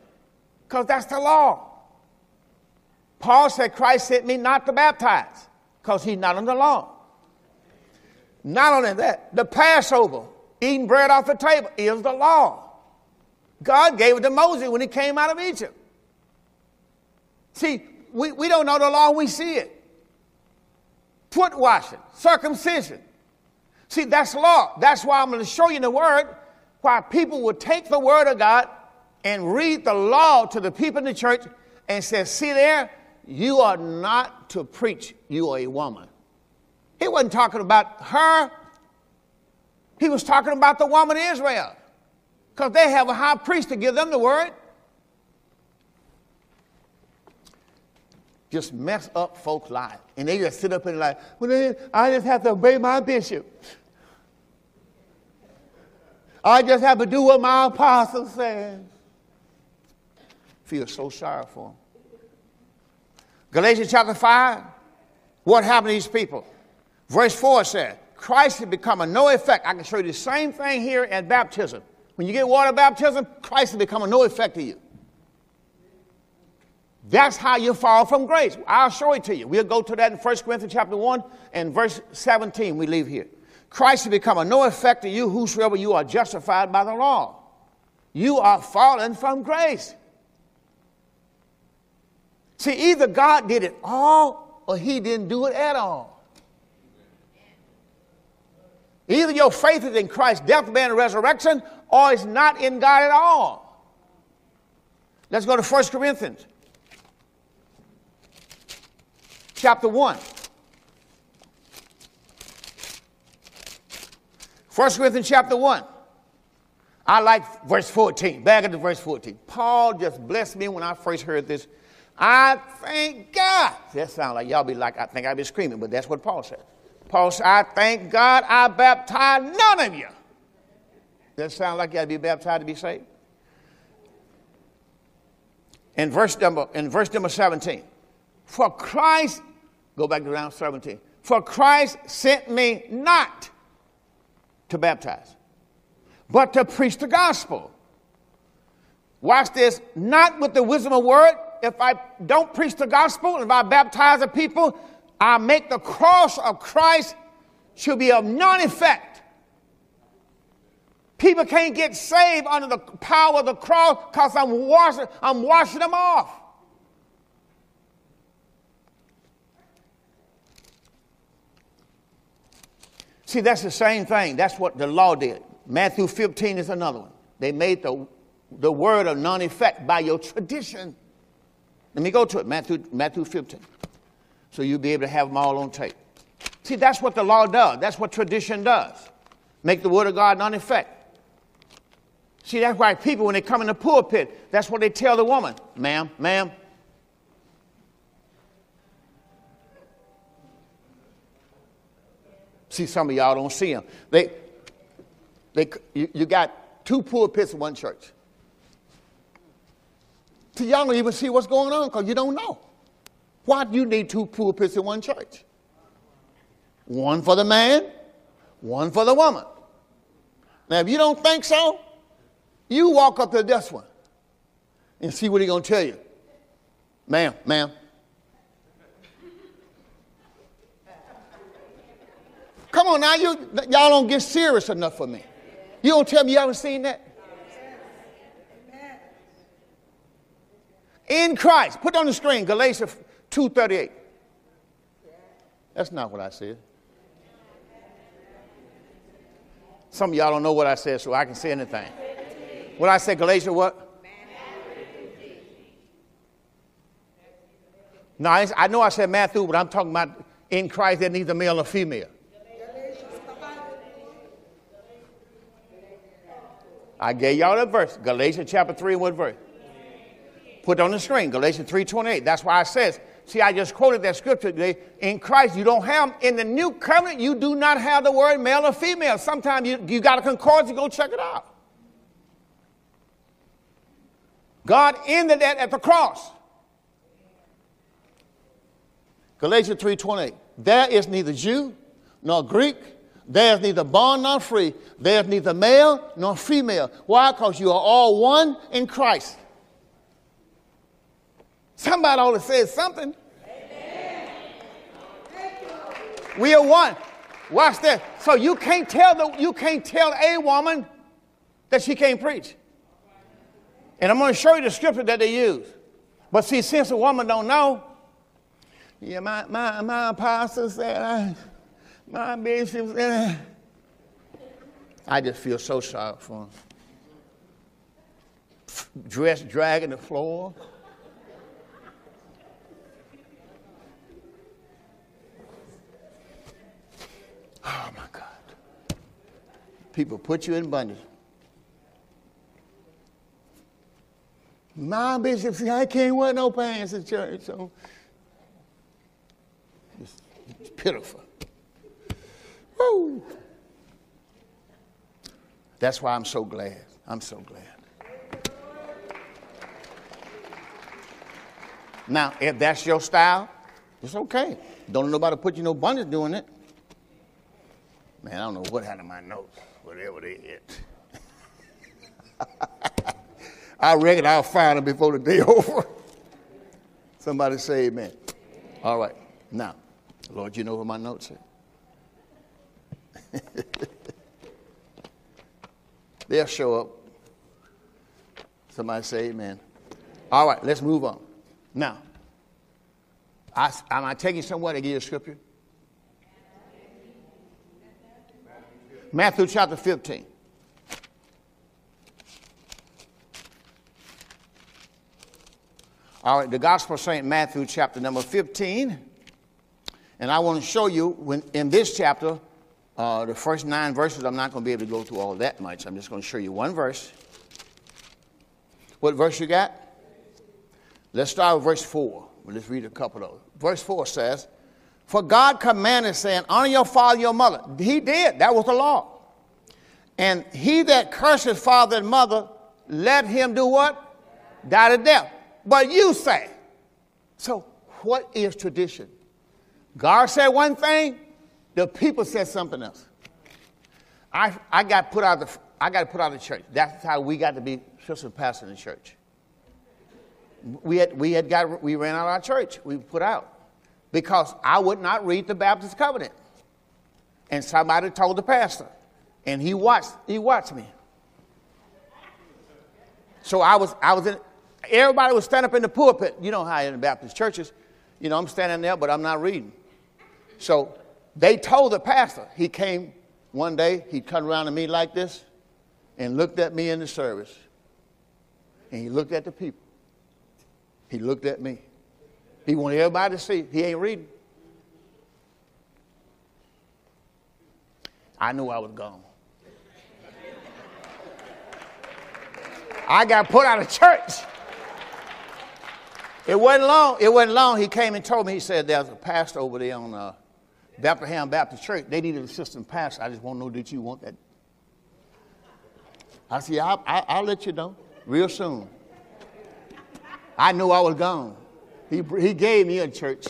Because that's the law. Paul said, Christ sent me not to baptize, because he's not under law. Not only that, the Passover, eating bread off the table, is the law. God gave it to Moses when he came out of Egypt. See, we, we don't know the law, we see it. Foot washing, circumcision. See, that's law. That's why I'm going to show you in the word why people would take the word of God and read the law to the people in the church and say, see there, you are not to preach, you are a woman. He wasn't talking about her. He was talking about the woman Israel. Because they have a high priest to give them the word. Just mess up folks' lives. And they just sit up and like, well, I just have to obey my bishop. I just have to do what my apostle says. Feel so sorry for them. Galatians chapter 5, what happened to these people? Verse 4 says, Christ had become a no effect. I can show you the same thing here at baptism. When you get water baptism, Christ has become a no effect to you. That's how you fall from grace. I'll show it to you. We'll go to that in 1 Corinthians chapter 1 and verse 17. We leave here. Christ has become a no effect to you, whosoever you are justified by the law. You are fallen from grace. See, either God did it all or he didn't do it at all. Either your faith is in Christ's death, burial, and resurrection, or it's not in God at all. Let's go to 1 Corinthians chapter 1. 1 Corinthians chapter 1. I like verse 14. Back the verse 14. Paul just blessed me when I first heard this. I thank God. That sounds like y'all be like, I think I'd be screaming, but that's what Paul said. Paul said, I thank God I baptized none of you. That sound like you had to be baptized to be saved? In verse number, in verse number 17. For Christ, go back to round 17. For Christ sent me not to baptize, but to preach the gospel. Watch this, not with the wisdom of word. If I don't preach the gospel, if I baptize the people, I make the cross of Christ should be of none effect. People can't get saved under the power of the cross because I'm washing, I'm washing them off. See, that's the same thing. That's what the law did. Matthew 15 is another one. They made the, the word of non effect by your tradition. Let me go to it, Matthew, Matthew 15. So you'll be able to have them all on tape. See, that's what the law does. That's what tradition does. Make the word of God non effect. See, that's why people, when they come in the pulpit, that's what they tell the woman, ma'am, ma'am, See, some of y'all don't see them. They, they, you, you got two pulpits in one church. See, y'all don't even see what's going on because you don't know. Why do you need two pulpits in one church? One for the man, one for the woman. Now, if you don't think so, you walk up to this one and see what he's going to tell you. Ma'am, ma'am, Come on now, you, y'all don't get serious enough for me. You don't tell me you haven't seen that? In Christ. Put on the screen, Galatians 2.38. That's not what I said. Some of y'all don't know what I said, so I can say anything. What I said, Galatians what? No, I, know I said Matthew, but I'm talking about in Christ that neither male or female. I gave y'all that verse, Galatians chapter 3 what verse? Put on the screen, Galatians 3.28. That's why it says, see, I just quoted that scripture today. In Christ, you don't have, in the new covenant, you do not have the word male or female. Sometimes you, you got a concordance, go check it out. God ended that at the cross. Galatians 3.28. There is neither Jew nor Greek, there's neither bond nor free. There's neither male nor female. Why? Because you are all one in Christ. Somebody ought to say something. We are one. Watch that. So you can't tell the, you can't tell a woman that she can't preach. And I'm going to show you the scripture that they use. But see, since a woman don't know, yeah, my, my, my apostle said, I, my bishop, uh, I just feel so sorry for him. Dress dragging the floor. Oh, People put you in bondage. My bishop said, I can't wear no pants in church. So it's, it's pitiful. Woo. That's why I'm so glad. I'm so glad. Now, if that's your style, it's okay. Don't nobody put you no bondage doing it. Man, I don't know what happened to my notes, whatever they hit. I reckon I'll find them before the day over. Somebody say amen. All right. Now, Lord, you know what my notes are. They'll show up. Somebody say amen. All right, let's move on. Now, I, am I taking somewhere to give you a scripture? Matthew chapter 15. All right, the Gospel of St. Matthew, chapter number 15. And I want to show you when in this chapter, uh, the first nine verses, I'm not going to be able to go through all that much. I'm just going to show you one verse. What verse you got? Let's start with verse 4. We'll just read a couple of those. Verse 4 says, For God commanded, saying, Honor your father your mother. He did. That was the law. And he that curses father and mother, let him do what? Die to death. But you say. So, what is tradition? God said one thing, the people said something else. I, I got put out of the, I got put out of the church. That's how we got to be assistant pastor in the church. We had, we had got, we ran out of our church. We put out because I would not read the Baptist covenant. And somebody told the pastor, and he watched, he watched me. So I was, I was in, everybody was standing up in the pulpit. You know how in the Baptist churches, you know, I'm standing there, but I'm not reading. So they told the pastor, he came one day, he turned around to me like this and looked at me in the service. And he looked at the people. He looked at me. He wanted everybody to see he ain't reading. I knew I was gone. I got put out of church. It wasn't long. It wasn't long. He came and told me. He said, "There's a pastor over there on uh, Bethlehem Baptist Church. They need an assistant pastor. I just want to know that you want that." I said, I'll, I'll let you know real soon." I knew I was gone. He, he gave me a church.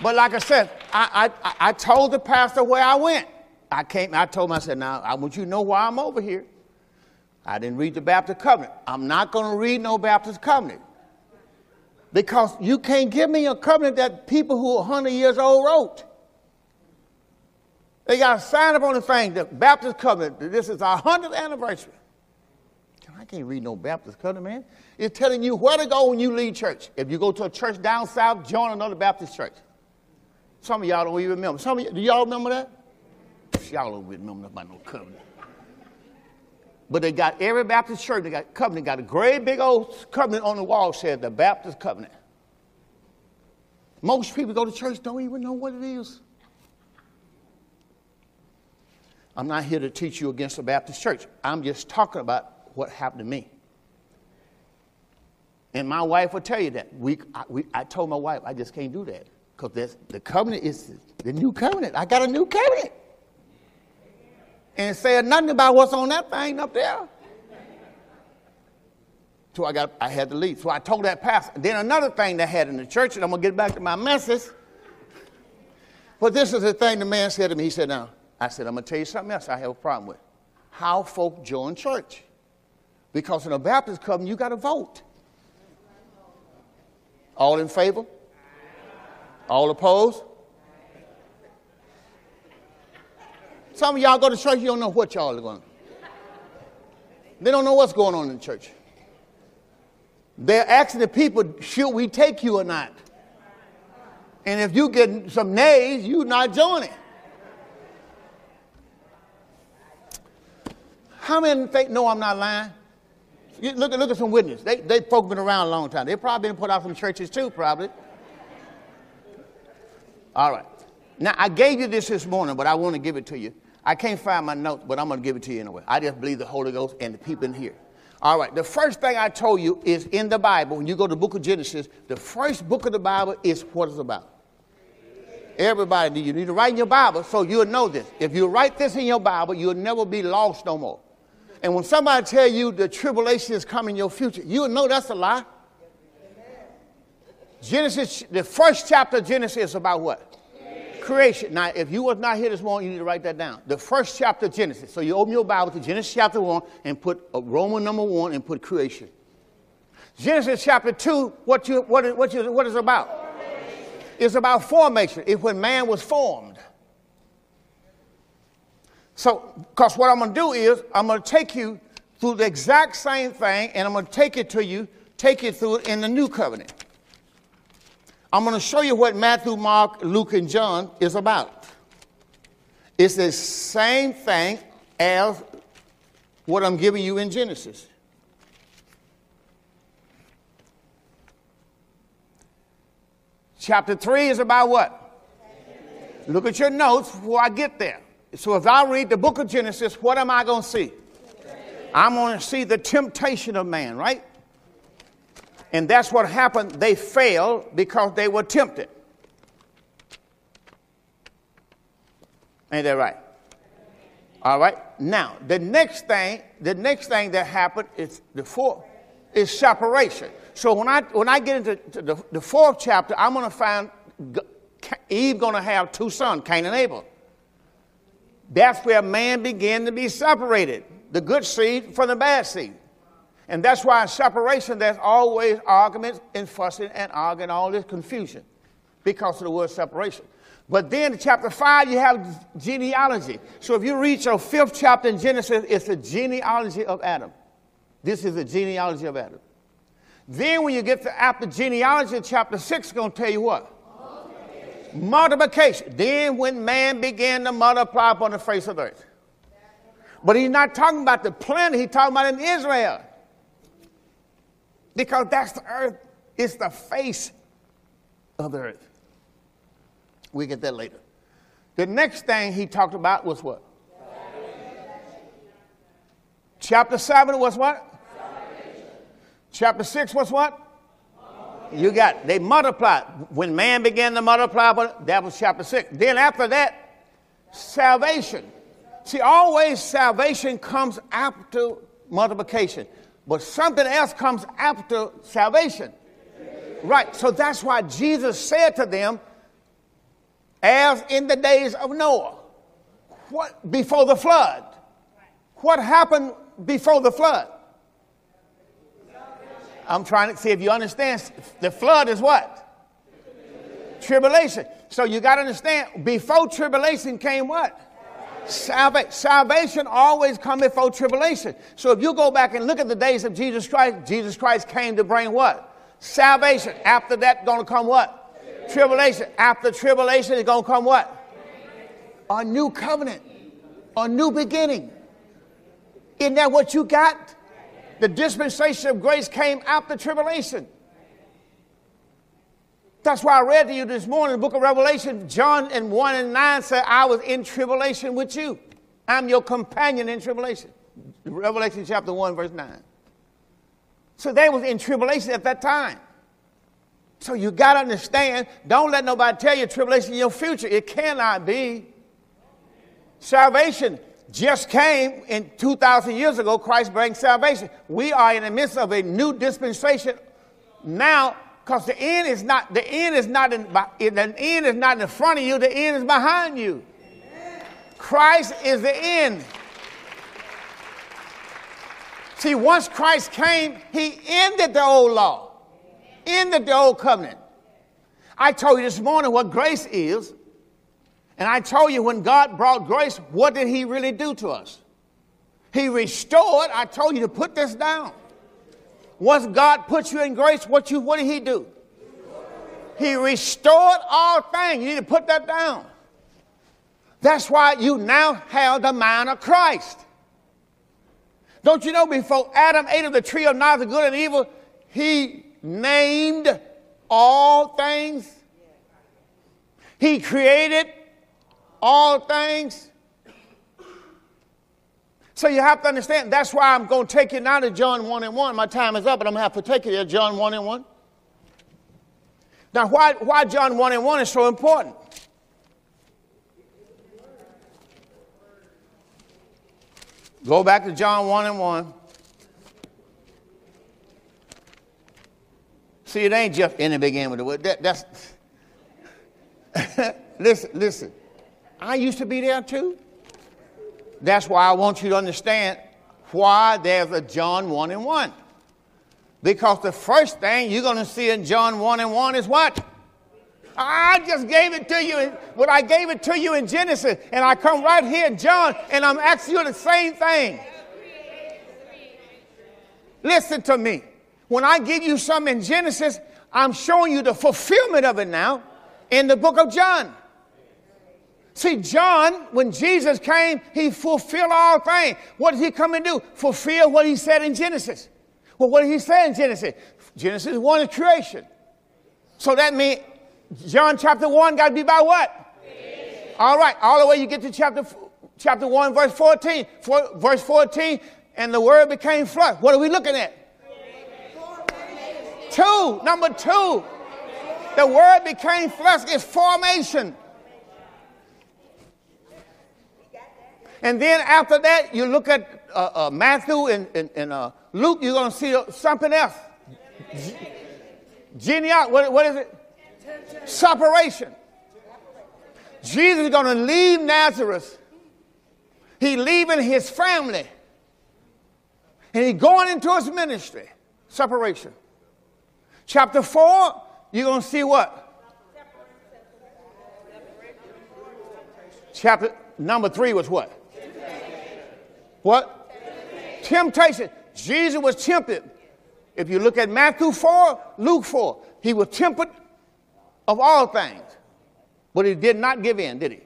But like I said, I, I, I told the pastor where I went. I came, I told him, I said, now I want you to know why I'm over here. I didn't read the Baptist covenant. I'm not going to read no Baptist covenant. Because you can't give me a covenant that people who are 100 years old wrote. They got to sign up on the thing, the Baptist covenant. This is our 100th anniversary. I can't read no Baptist covenant, man. It's telling you where to go when you leave church. If you go to a church down south, join another Baptist church. Some of y'all don't even remember. Some of you, do y'all remember that? Y'all don't remember about no covenant. But they got every Baptist church, they got covenant, got a great big old covenant on the wall said the Baptist covenant. Most people go to church don't even know what it is. I'm not here to teach you against the Baptist church. I'm just talking about what happened to me. And my wife will tell you that. We, I, we, I told my wife, I just can't do that. Because the covenant is the new covenant. I got a new covenant. And said nothing about what's on that thing up there. So I got I had to leave. So I told that pastor. Then another thing they had in the church, and I'm gonna get back to my message. But this is the thing the man said to me. He said, Now, I said, I'm going to tell you something else I have a problem with. How folk join church. Because in a Baptist covenant, you got to vote. All in favor? All opposed? Some of y'all go to church, you don't know what y'all are going. They don't know what's going on in the church. They're asking the people, should we take you or not? And if you get some nays, you not joining. How many think, no, I'm not lying? Look at, look at some witnesses. They, they folk been around a long time. They probably been put out from churches too, probably. All right. Now, I gave you this this morning, but I want to give it to you. I can't find my notes, but I'm going to give it to you anyway. I just believe the Holy Ghost and the people in here. All right, the first thing I told you is in the Bible, when you go to the book of Genesis, the first book of the Bible is what it's about. Everybody, you need to write in your Bible so you'll know this. If you write this in your Bible, you'll never be lost no more. And when somebody tell you the tribulation is coming in your future, you'll know that's a lie. Genesis, the first chapter of Genesis is about what? Creation. Now, if you was not here this morning, you need to write that down. The first chapter of Genesis. So you open your Bible to Genesis chapter 1 and put uh, a Roman number 1 and put creation. Genesis chapter 2, what, you, what, what, you, what is about? It's about formation. It's when man was formed. So, because what I'm going to do is, I'm going to take you through the exact same thing, and I'm going to take it to you, take it through it in the new covenant. I'm going to show you what Matthew, Mark, Luke, and John is about. It's the same thing as what I'm giving you in Genesis. Chapter 3 is about what? Look at your notes before I get there. So if I read the book of Genesis, what am I going to see? I'm going to see the temptation of man, right? And that's what happened. They failed because they were tempted. Ain't that right? All right. Now, the next thing, the next thing that happened is the fourth is separation. So when I when I get into the, the fourth chapter, I'm going to find Eve going to have two sons, Cain and Abel. That's where man began to be separated, the good seed from the bad seed. And that's why in separation, there's always arguments and fussing and arguing, all this confusion because of the word separation. But then in chapter 5, you have genealogy. So if you read your fifth chapter in Genesis, it's the genealogy of Adam. This is the genealogy of Adam. Then when you get to after genealogy, chapter 6 is going to tell you what? Multiplication. Then when man began to multiply upon the face of the earth. But he's not talking about the planet, he's talking about in Israel. Because that's the earth, it's the face of the earth. We get that later. The next thing he talked about was what? Chapter 7 was what? Chapter 6 was what? You got, they multiplied. When man began to multiply, that was chapter 6. Then after that, salvation. See, always salvation comes after multiplication, but something else comes after salvation. Right, so that's why Jesus said to them, as in the days of Noah, what before the flood. What happened before the flood? I'm trying to see if you understand. The flood is what? Tribulation. So you got to understand, before tribulation came what? Salvation. Salvation always come before tribulation. So if you go back and look at the days of Jesus Christ, Jesus Christ came to bring what? Salvation. After that, going to come what? Tribulation. After tribulation is going to come what? A new covenant. A new beginning. Isn't that what you got? The dispensation of grace came after tribulation. That's why I read to you this morning the book of Revelation, John and 1 and 9 said, I was in tribulation with you. I'm your companion in tribulation. Revelation chapter 1, verse 9. So they was in tribulation at that time. So you got to understand, don't let nobody tell you tribulation in your future. It cannot be. Salvation just came in 2,000 years ago, Christ brings salvation. We are in the midst of a new dispensation now because the end is not, the end is not in, the end is not in front of you, the end is behind you. Christ is the end. See, once Christ came, he ended the old law, ended the old covenant. I told you this morning what grace is. And I told you when God brought grace, what did He really do to us? He restored. I told you to put this down. Once God put you in grace, what you what did He do? He restored all things. You need to put that down. That's why you now have the mind of Christ. Don't you know before Adam ate of the tree of knowledge of good and evil, he named all things. He created all things. So you have to understand, that's why I'm going to take you now to John 1 and 1. My time is up, but I'm going to have to take you to John 1 and 1. Now, why, why John 1 and 1 is so important? Go back to John 1 and 1. See, it ain't just in the beginning with the word. That, that's listen, listen. I used to be there too. That's why I want you to understand why there's a John 1 and 1. Because the first thing you're going to see in John 1 and 1 is what? I just gave it to you, what I gave it to you in Genesis, and I come right here John, and I'm asking you the same thing. Listen to me. When I give you something in Genesis, I'm showing you the fulfillment of it now in the book of John. See, John, when Jesus came, he fulfilled all things. What did he come and do? Fulfill what he said in Genesis. Well, what did he say in Genesis? Genesis 1 is creation. So that means John chapter 1 got to be by what? Creation. All right, all the way you get to chapter, chapter 1, verse 14. For, verse 14, and the word became flesh. What are we looking at? Two, number two. The word became flesh is formation. And then after that, you look at uh, uh, Matthew and, and, and uh, Luke, you're going to see something else. Genealogy, what, what is it? Separation. Jesus is going to leave Nazareth. He leaving his family. And he going into his ministry. Separation. Chapter 4, you're going to see what? Chapter number 3 was what? What? Temptation. Jesus was tempted. If you look at Matthew 4, Luke 4, he was tempted of all things. But he did not give in, did he?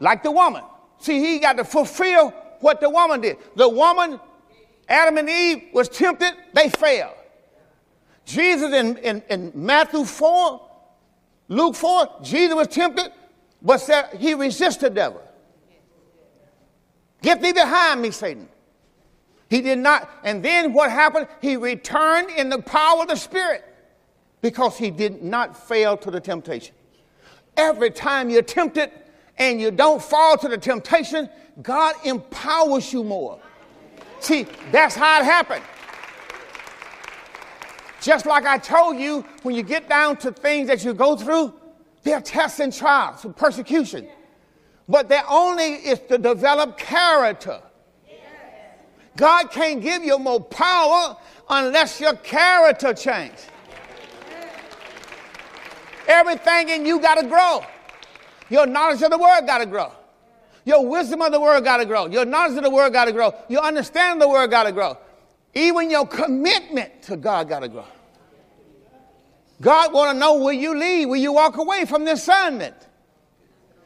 Like the woman. See, he got to fulfill what the woman did. The woman, Adam and Eve, was tempted, they failed. Jesus in, in, in Matthew 4, Luke 4, Jesus was tempted, but said he resisted the devil. Get thee behind me, Satan. He did not. And then what happened? He returned in the power of the Spirit because he did not fail to the temptation. Every time you're tempted and you don't fall to the temptation, God empowers you more. See, that's how it happened. Just like I told you, when you get down to things that you go through, they're tests and trials and persecution. But that only is to develop character. God can't give you more power unless your character changes. Everything in you got to grow. Your knowledge of the word got to grow. Your wisdom of the word got to grow. Your knowledge of the word got to grow. Your understanding of the word got to grow. Even your commitment to God got to grow. God want to know will you leave? Will you walk away from this assignment?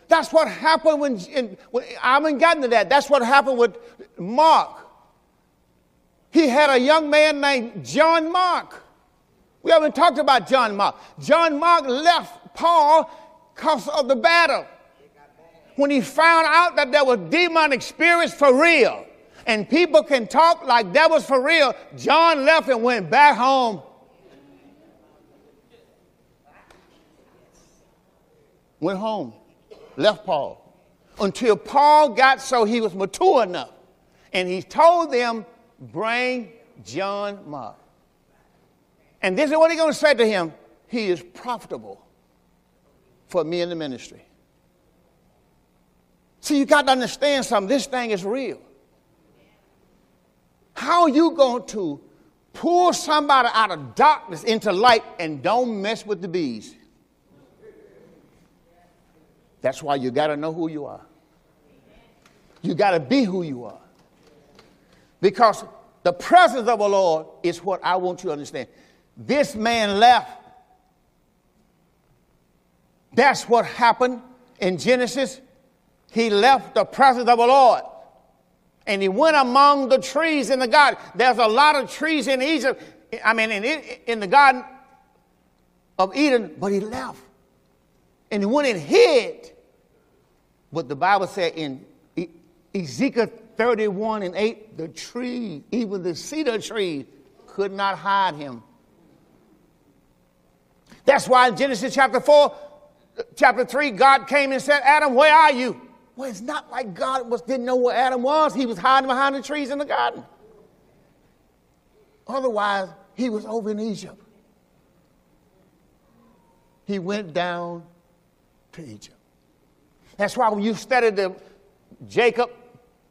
That's what happened when, in, when I haven't gotten to that. That's what happened with Mark. He had a young man named John Mark. We haven't talked about John Mark. John Mark left Paul because of the battle. When he found out that there was demonic spirits for real, and people can talk like devils for real, John left and went back home. Went home left Paul until Paul got so he was mature enough. And he told them, Bring John Mark. And this is what he's going to say to him He is profitable for me in the ministry. See, you got to understand something. This thing is real. How are you going to pull somebody out of darkness into light and don't mess with the bees? That's why you got to know who you are. You got to be who you are. Because the presence of the Lord is what I want you to understand. This man left. That's what happened in Genesis. He left the presence of the Lord and he went among the trees in the garden. There's a lot of trees in Egypt, I mean, in, in the garden of Eden, but he left. And he went and hid But the Bible said in Ezekiel 31 and 8, the tree, even the cedar tree, could not hide him. That's why in Genesis chapter 4, chapter 3, God came and said, Adam, where are you? Well, it's not like God was, didn't know where Adam was. He was hiding behind the trees in the garden. Otherwise, he was over in Egypt. He went down to Egypt. That's why when you study the Jacob,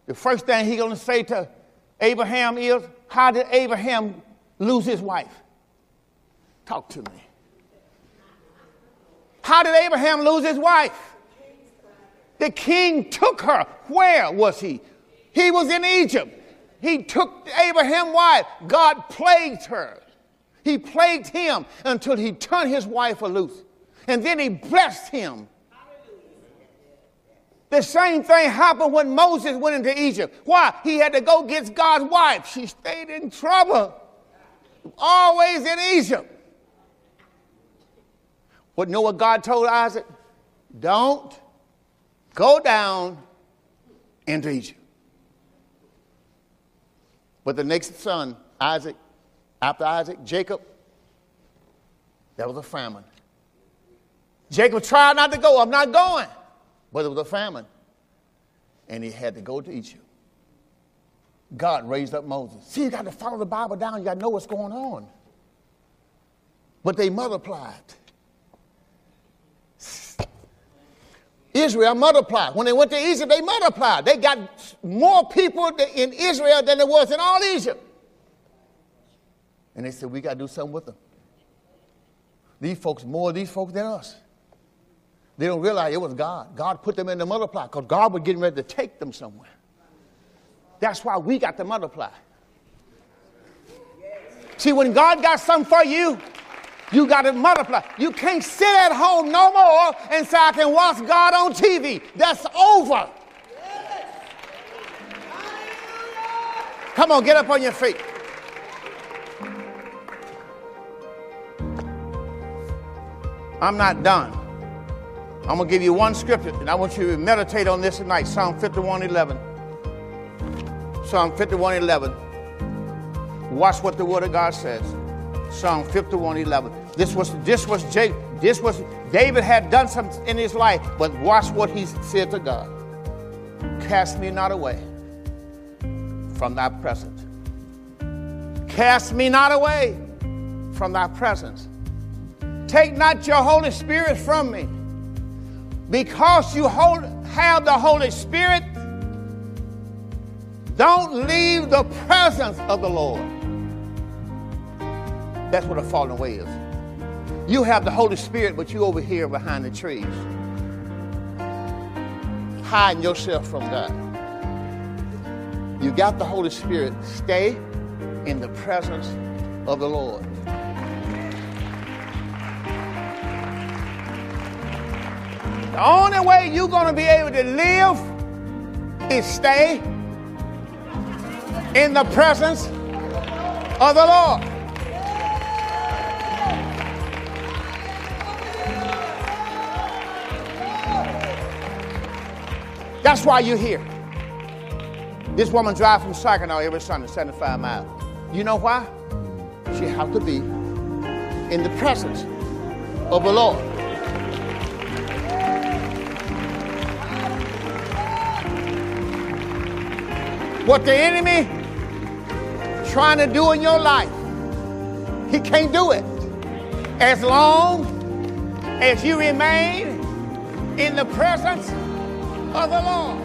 the first thing he's going to say to Abraham is, How did Abraham lose his wife? Talk to me. How did Abraham lose his wife? The king took her. Where was he? He was in Egypt. He took Abraham's wife. God plagued her. He plagued him until he turned his wife loose. And then he blessed him the same thing happened when Moses went into Egypt. Why? He had to go get God's wife. She stayed in trouble, always in Egypt. But know what God told Isaac? Don't go down into Egypt. But the next son, Isaac, after Isaac, Jacob, there was a famine. Jacob tried not to go. I'm not going. But it was a famine. And he had to go to Egypt. God raised up Moses. See, you got to follow the Bible down. You got to know what's going on. But they multiplied. Israel multiplied. When they went to Egypt, they multiplied. They got more people in Israel than there was in all Egypt. And they said, We got to do something with them. These folks, more of these folks than us. They don't realize it was God. God put them in the multiply because God was getting ready to take them somewhere. That's why we got to multiply. See, when God got something for you, you got to multiply. You can't sit at home no more and say, I can watch God on TV. That's over. Come on, get up on your feet. I'm not done. I'm going to give you one scripture, and I want you to meditate on this tonight Psalm 51 11. Psalm 51 11. Watch what the Word of God says. Psalm 51 11. This was, this was, Jake, this was, David had done something in his life, but watch what he said to God Cast me not away from thy presence. Cast me not away from thy presence. Take not your Holy Spirit from me. Because you hold, have the Holy Spirit, don't leave the presence of the Lord. That's what a falling away is. You have the Holy Spirit, but you over here behind the trees, hiding yourself from God. You got the Holy Spirit. Stay in the presence of the Lord. The only way you're going to be able to live is stay in the presence of the Lord. That's why you're here. This woman drives from Saginaw every Sunday, 75 miles. You know why? She has to be in the presence of the Lord. What the enemy trying to do in your life, he can't do it. As long as you remain in the presence of the Lord.